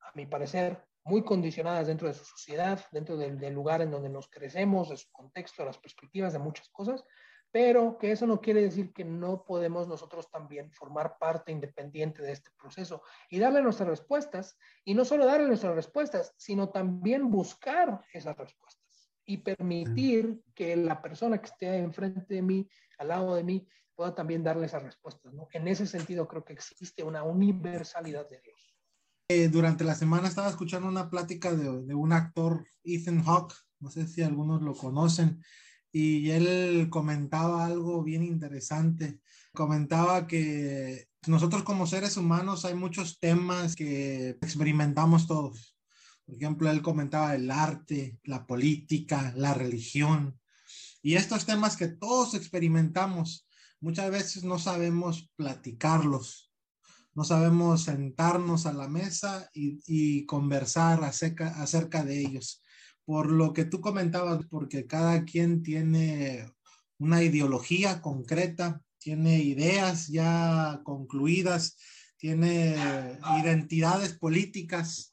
Speaker 1: a mi parecer, muy condicionadas dentro de su sociedad, dentro del, del lugar en donde nos crecemos, de su contexto, de las perspectivas, de muchas cosas, pero que eso no quiere decir que no podemos nosotros también formar parte independiente de este proceso y darle nuestras respuestas, y no solo darle nuestras respuestas, sino también buscar esas respuestas y permitir que la persona que esté enfrente de mí, al lado de mí, pueda también darle esas respuestas. ¿no? En ese sentido creo que existe una universalidad de Dios.
Speaker 2: Eh, durante la semana estaba escuchando una plática de, de un actor, Ethan Hawke, no sé si algunos lo conocen, y él comentaba algo bien interesante. Comentaba que nosotros como seres humanos hay muchos temas que experimentamos todos. Por ejemplo, él comentaba el arte, la política, la religión. Y estos temas que todos experimentamos, muchas veces no sabemos platicarlos, no sabemos sentarnos a la mesa y, conversar acerca, acerca de ellos por lo que tú comentabas, porque cada quien tiene una ideología concreta, tiene ideas ya concluidas, tiene identidades políticas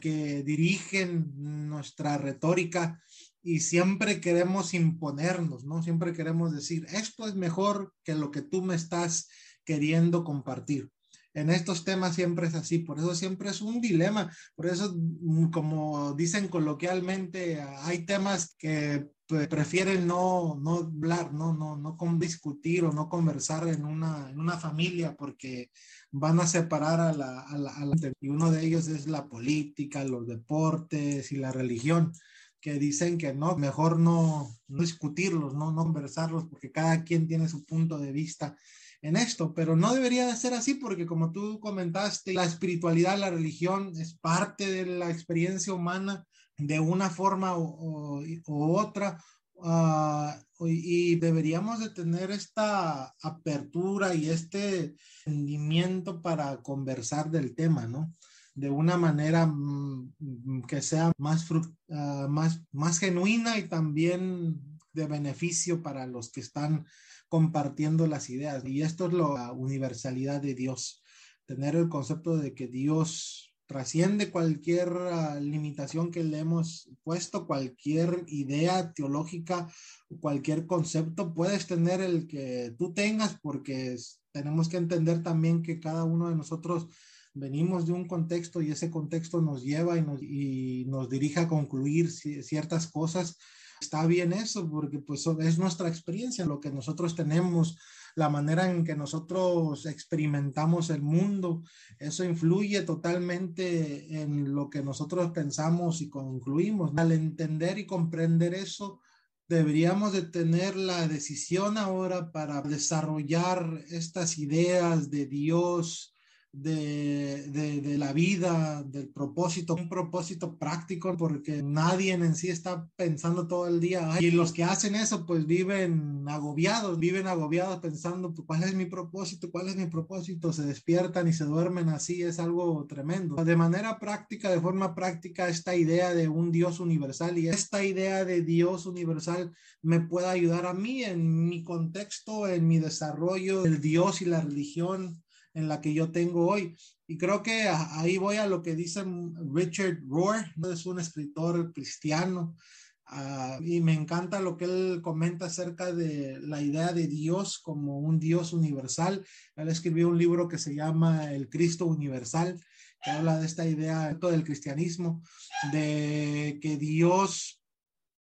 Speaker 2: que dirigen nuestra retórica y siempre queremos imponernos, ¿no? Siempre queremos decir, esto es mejor que lo que tú me estás queriendo compartir en estos temas siempre es así, por eso siempre es un dilema, por eso mm, como dicen coloquialmente, hay temas que prefieren no, no hablar, no, no, no con discutir o no conversar en una, en una familia porque van a separar a la, a la, Y uno de ellos es la política, los deportes y la religión que dicen que no, mejor no, no discutirlos, no, no conversarlos porque cada quien tiene su punto de vista en esto, pero no debería de ser así porque como tú comentaste, la espiritualidad, la religión es parte de la experiencia humana de una forma u, otra. Ah, y deberíamos de tener esta apertura y este entendimiento para conversar del tema, ¿no? De una manera mm, que sea más, ah, más, más genuina y también de beneficio para los que están compartiendo las ideas. Y esto es la universalidad de Dios, tener el concepto de que Dios trasciende cualquier ah, limitación que le hemos puesto, cualquier idea teológica, cualquier concepto, puedes tener el que tú tengas, porque tenemos que entender también que cada uno de nosotros venimos de un contexto y ese contexto nos lleva y nos, y nos dirige a concluir ciertas cosas está bien eso, porque pues es nuestra experiencia, lo que nosotros tenemos, la manera en que nosotros experimentamos el mundo, eso influye totalmente en lo que nosotros pensamos y concluimos. Al entender y comprender eso, deberíamos de tener la decisión ahora para desarrollar estas ideas de Dios, de, de, la vida, del propósito, un propósito práctico, porque nadie en sí está pensando todo el día. Y los que hacen eso, pues viven agobiados, viven agobiados pensando, pues, ¿cuál es mi propósito? ¿Cuál es mi propósito? Se despiertan y se duermen así, es algo tremendo. De manera práctica, de forma práctica, esta idea de un Dios universal y esta idea de Dios universal me puede ayudar a mí en mi contexto, en mi desarrollo, el Dios y la religión en la que yo tengo hoy. Y creo que ahí voy a lo que dice Richard Rohr, es un escritor cristiano, ah, y me encanta lo que él comenta acerca de la idea de Dios como un Dios universal. Él escribió un libro que se llama El Cristo Universal, que habla de esta idea del cristianismo, de que Dios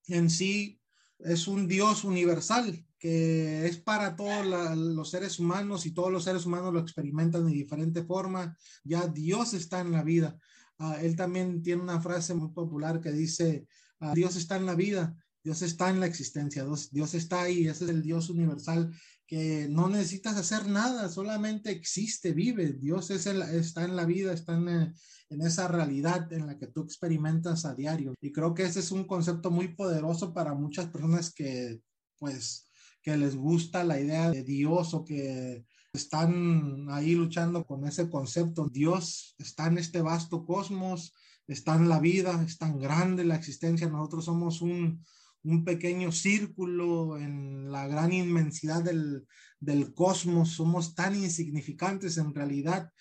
Speaker 2: en sí es un Dios universal, que es para todos los seres humanos y todos los seres humanos lo experimentan de diferente forma. Ya Dios está en la vida. Ah, él también tiene una frase muy popular que dice, ah, Dios está en la vida, Dios está en la existencia, Dios, Dios está ahí, ese es el Dios universal que no necesitas hacer nada, solamente existe, vive. Dios es el, está en la vida, está en, en, esa realidad en la que tú experimentas a diario. Y creo que ese es un concepto muy poderoso para muchas personas que pues que les gusta la idea de Dios o que están ahí luchando con ese concepto. Dios está en este vasto cosmos, está en la vida, es tan grande la existencia. Nosotros somos un, un pequeño círculo en la gran inmensidad del, del, cosmos. Somos tan insignificantes en realidad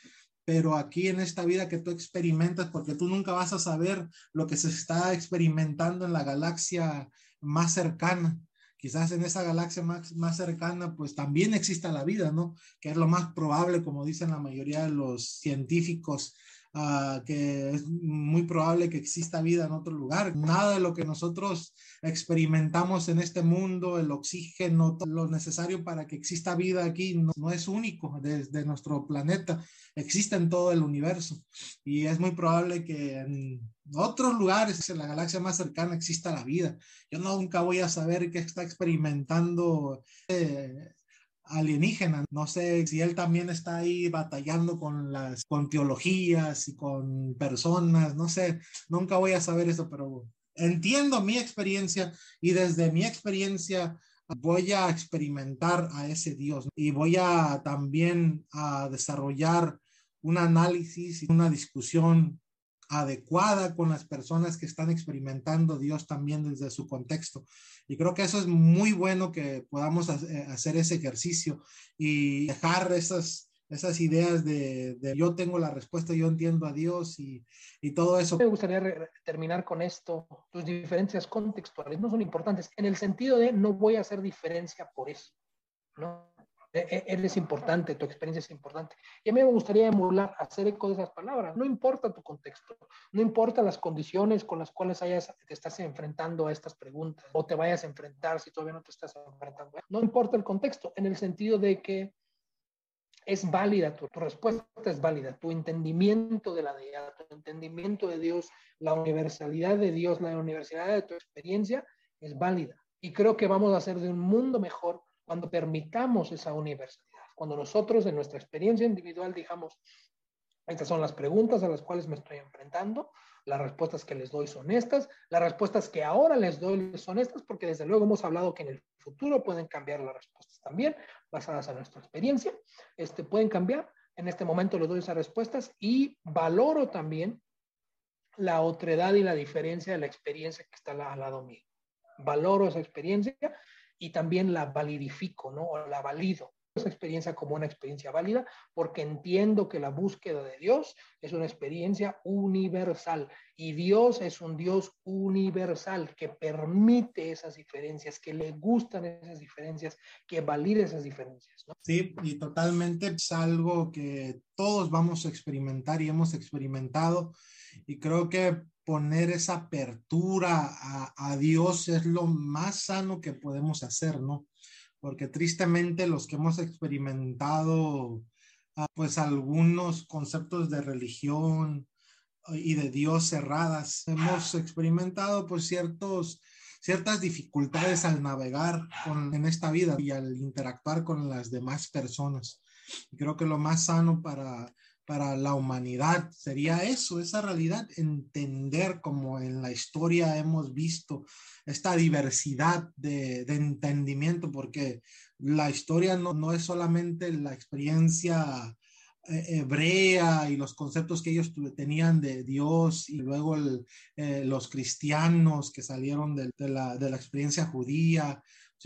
Speaker 2: pero aquí en esta vida que tú experimentas, porque tú nunca vas a saber lo que se está experimentando en la galaxia más cercana. Quizás en esa galaxia más, más cercana, pues también exista la vida, ¿no? Que es lo más probable, como dicen la mayoría de los científicos Ah, que es muy probable que exista vida en otro lugar. Nada de lo que nosotros experimentamos en este mundo, el oxígeno, lo necesario para que exista vida aquí, no, es único desde nuestro planeta, existe en todo el universo. Y es muy probable que en otros lugares, en la galaxia más cercana, exista la vida. Yo nunca voy a saber qué está experimentando. Eh, alienígena. No sé si él también está ahí batallando con las con teologías y con personas, no sé, nunca voy a saber eso, pero entiendo mi experiencia y desde mi experiencia voy a experimentar a ese Dios y voy a también a desarrollar un análisis y una discusión adecuada con las personas que están experimentando Dios también desde su contexto. Y creo que eso es muy bueno que podamos eh, hacer ese ejercicio y dejar esas, esas ideas de, yo tengo la respuesta, yo entiendo a Dios y, y todo eso.
Speaker 1: Me gustaría terminar con esto. Tus diferencias contextuales no son importantes en el sentido de no voy a hacer diferencia por eso. ¿no? Él es importante, tu experiencia es importante. Y a mí me gustaría emular, hacer eco de esas palabras. No importa tu contexto, no importa las condiciones con las cuales hayas, te estás enfrentando a estas preguntas o te vayas a enfrentar si todavía no te estás enfrentando. No importa el contexto, en el sentido de que es válida, tu, tu respuesta es válida, tu entendimiento de la deidad, tu entendimiento de Dios, la universalidad de Dios, la universalidad de tu experiencia es válida. Y creo que vamos a hacer de un mundo mejor cuando permitamos esa universalidad, cuando nosotros en nuestra experiencia individual digamos, estas son las preguntas a las cuales me estoy enfrentando, las respuestas que les doy son estas, las respuestas que ahora les doy son estas, porque desde luego hemos hablado que en el futuro pueden cambiar las respuestas también, basadas en nuestra experiencia, este, pueden cambiar. En este momento les doy esas respuestas y valoro también la otredad y la diferencia de la experiencia que está al lado mío. Valoro esa experiencia y también la validifico, ¿no? O la valido esa experiencia como una experiencia válida porque entiendo que la búsqueda de Dios es una experiencia universal y Dios es un Dios universal que permite esas diferencias, que le gustan esas diferencias, que valide esas diferencias. ¿no?
Speaker 2: Sí, y totalmente es algo que todos vamos a experimentar y hemos experimentado y creo que poner esa apertura a, Dios es lo más sano que podemos hacer, ¿no? Porque tristemente los que hemos experimentado ah, pues algunos conceptos de religión y de Dios cerradas, hemos experimentado pues ciertos ciertas dificultades al navegar en esta vida y al interactuar con las demás personas. creo que lo más sano para para la humanidad. Sería eso, esa realidad, entender como en la historia hemos visto esta diversidad de, entendimiento, porque la historia no, no, es solamente la experiencia eh, hebrea y los conceptos que ellos tenían de Dios y luego eh, los cristianos que salieron de, la, de la experiencia judía,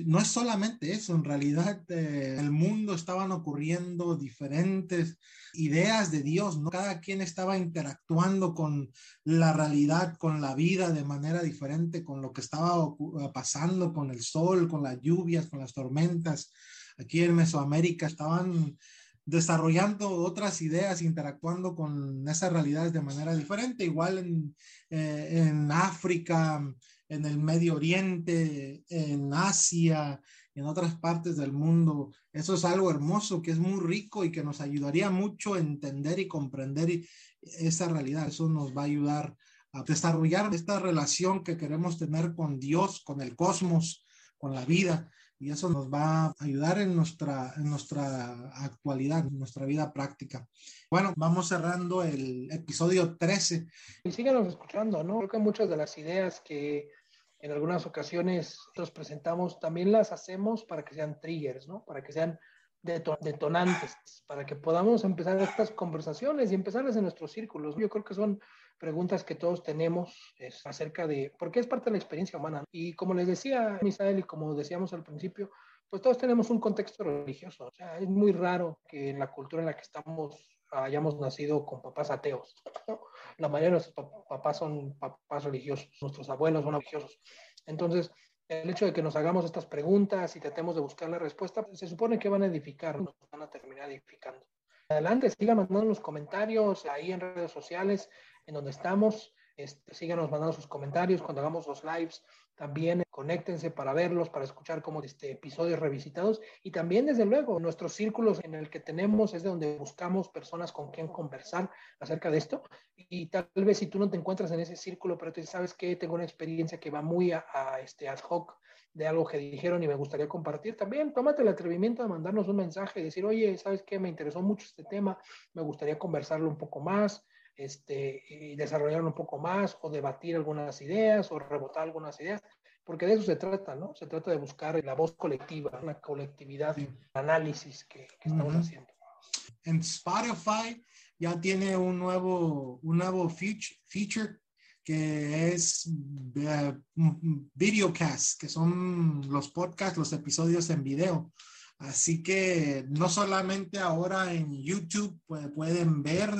Speaker 2: no es solamente eso, en realidad eh, el mundo estaban ocurriendo diferentes ideas de Dios, ¿no? Cada quien estaba interactuando con la realidad, con la vida de manera diferente, con lo que estaba eh, pasando, con el sol, con las lluvias, con las tormentas. Aquí en Mesoamérica estaban desarrollando otras ideas, interactuando con esas realidades de manera diferente, igual en, eh, en África, en el Medio Oriente, en Asia, en otras partes del mundo. Eso es algo hermoso, que es muy rico y que nos ayudaría mucho a entender y comprender esa realidad. Eso nos va a ayudar a desarrollar esta relación que queremos tener con Dios, con el cosmos, con la vida. Y eso nos va a ayudar en nuestra, en nuestra actualidad, en nuestra vida práctica. Bueno, vamos cerrando el episodio 13.
Speaker 1: Y síganos escuchando, ¿no? Creo que muchas de las ideas que en algunas ocasiones los presentamos, también las hacemos para que sean triggers, ¿no? Para que sean detonantes, para que podamos empezar estas conversaciones y empezarlas en nuestros círculos. Yo creo que son preguntas que todos tenemos acerca de, porque es parte de la experiencia humana. Y como les decía Misael y como decíamos al principio, pues todos tenemos un contexto religioso. O sea, es muy raro que en la cultura en la que estamos hayamos nacido con papás ateos. La mayoría de nuestros papás son papás religiosos, nuestros abuelos son religiosos. Entonces, el hecho de que nos hagamos estas preguntas y tratemos de buscar la respuesta, se supone que van a edificar, nos van a terminar edificando. Adelante, sigan mandando los comentarios ahí en redes sociales, en donde estamos. Este, síganos mandando sus comentarios cuando hagamos los lives. También conéctense para verlos, para escuchar como este, episodios revisitados. Y también, desde luego, nuestros círculos en el que tenemos es de donde buscamos personas con quien conversar acerca de esto. Y tal vez si tú no te encuentras en ese círculo, pero tú sabes que tengo una experiencia que va muy a, este ad hoc de algo que dijeron y me gustaría compartir, también tómate el atrevimiento de mandarnos un mensaje y decir, oye, ¿sabes qué? Me interesó mucho este tema, me gustaría conversarlo un poco más, este, y desarrollar un poco más o debatir algunas ideas o rebotar algunas ideas, porque de eso se trata, ¿no? Se trata de buscar la voz colectiva, una colectividad, de análisis que, estamos haciendo.
Speaker 2: En Spotify ya tiene un nuevo, un nuevo feature, que es uh, videocast, que son los podcasts, los episodios en video. Así que no solamente ahora en YouTube pueden ver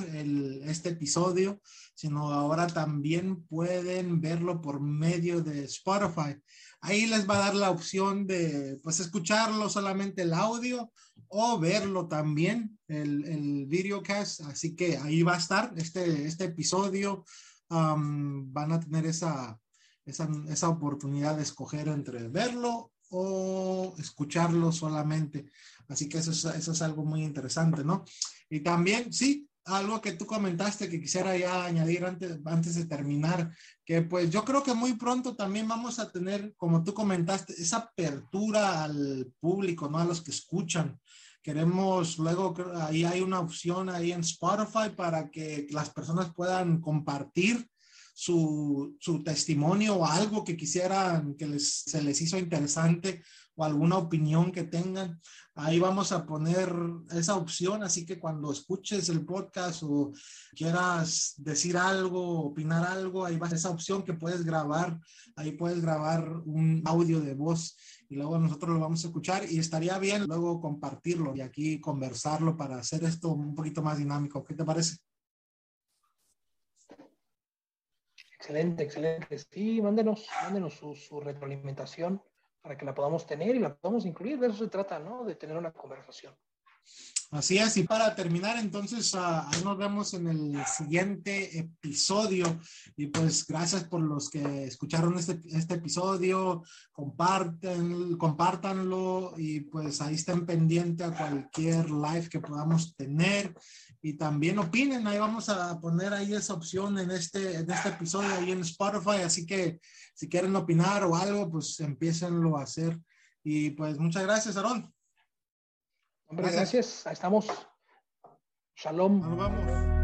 Speaker 2: este episodio, sino ahora también pueden verlo por medio de Spotify. Ahí les va a dar la opción de pues escucharlo solamente el audio o verlo también el, el videocast. Así que ahí va a estar este, este episodio. van a tener esa, esa, esa oportunidad de escoger entre verlo o escucharlo solamente. Así que eso es, algo muy interesante, ¿no? Y también, sí, algo que tú comentaste que quisiera ya añadir antes, antes de terminar, que pues yo creo que muy pronto también vamos a tener, como tú comentaste, esa apertura al público, ¿no? A los que escuchan. Queremos, luego ahí hay una opción ahí en Spotify para que las personas puedan compartir su, su testimonio o algo que quisieran que les, se les hizo interesante o alguna opinión que tengan. Ahí vamos a poner esa opción, así que cuando escuches el podcast o quieras decir algo, opinar algo, ahí va esa opción que puedes grabar, ahí puedes grabar un audio de voz y luego nosotros lo vamos a escuchar y estaría bien luego compartirlo y aquí conversarlo para hacer esto un poquito más dinámico. ¿Qué te parece?
Speaker 1: Excelente, excelente. Sí, mándenos, mándenos su, retroalimentación para que la podamos tener y la podamos incluir. De eso se trata, ¿no? De tener una conversación.
Speaker 2: Así es, y para terminar, entonces ah, ahí nos vemos en el siguiente episodio. Y pues gracias por los que escucharon este, este episodio, comparten, compártanlo y pues ahí estén pendientes a cualquier live que podamos tener y también opinen. Ahí vamos a poner ahí esa opción en este, en este episodio ahí en Spotify. Así que si quieren opinar o algo, pues empiecenlo a hacer. Y pues muchas gracias, Aaron.
Speaker 1: Hombre, gracias. gracias. Ahí estamos. Shalom.
Speaker 2: Nos vamos.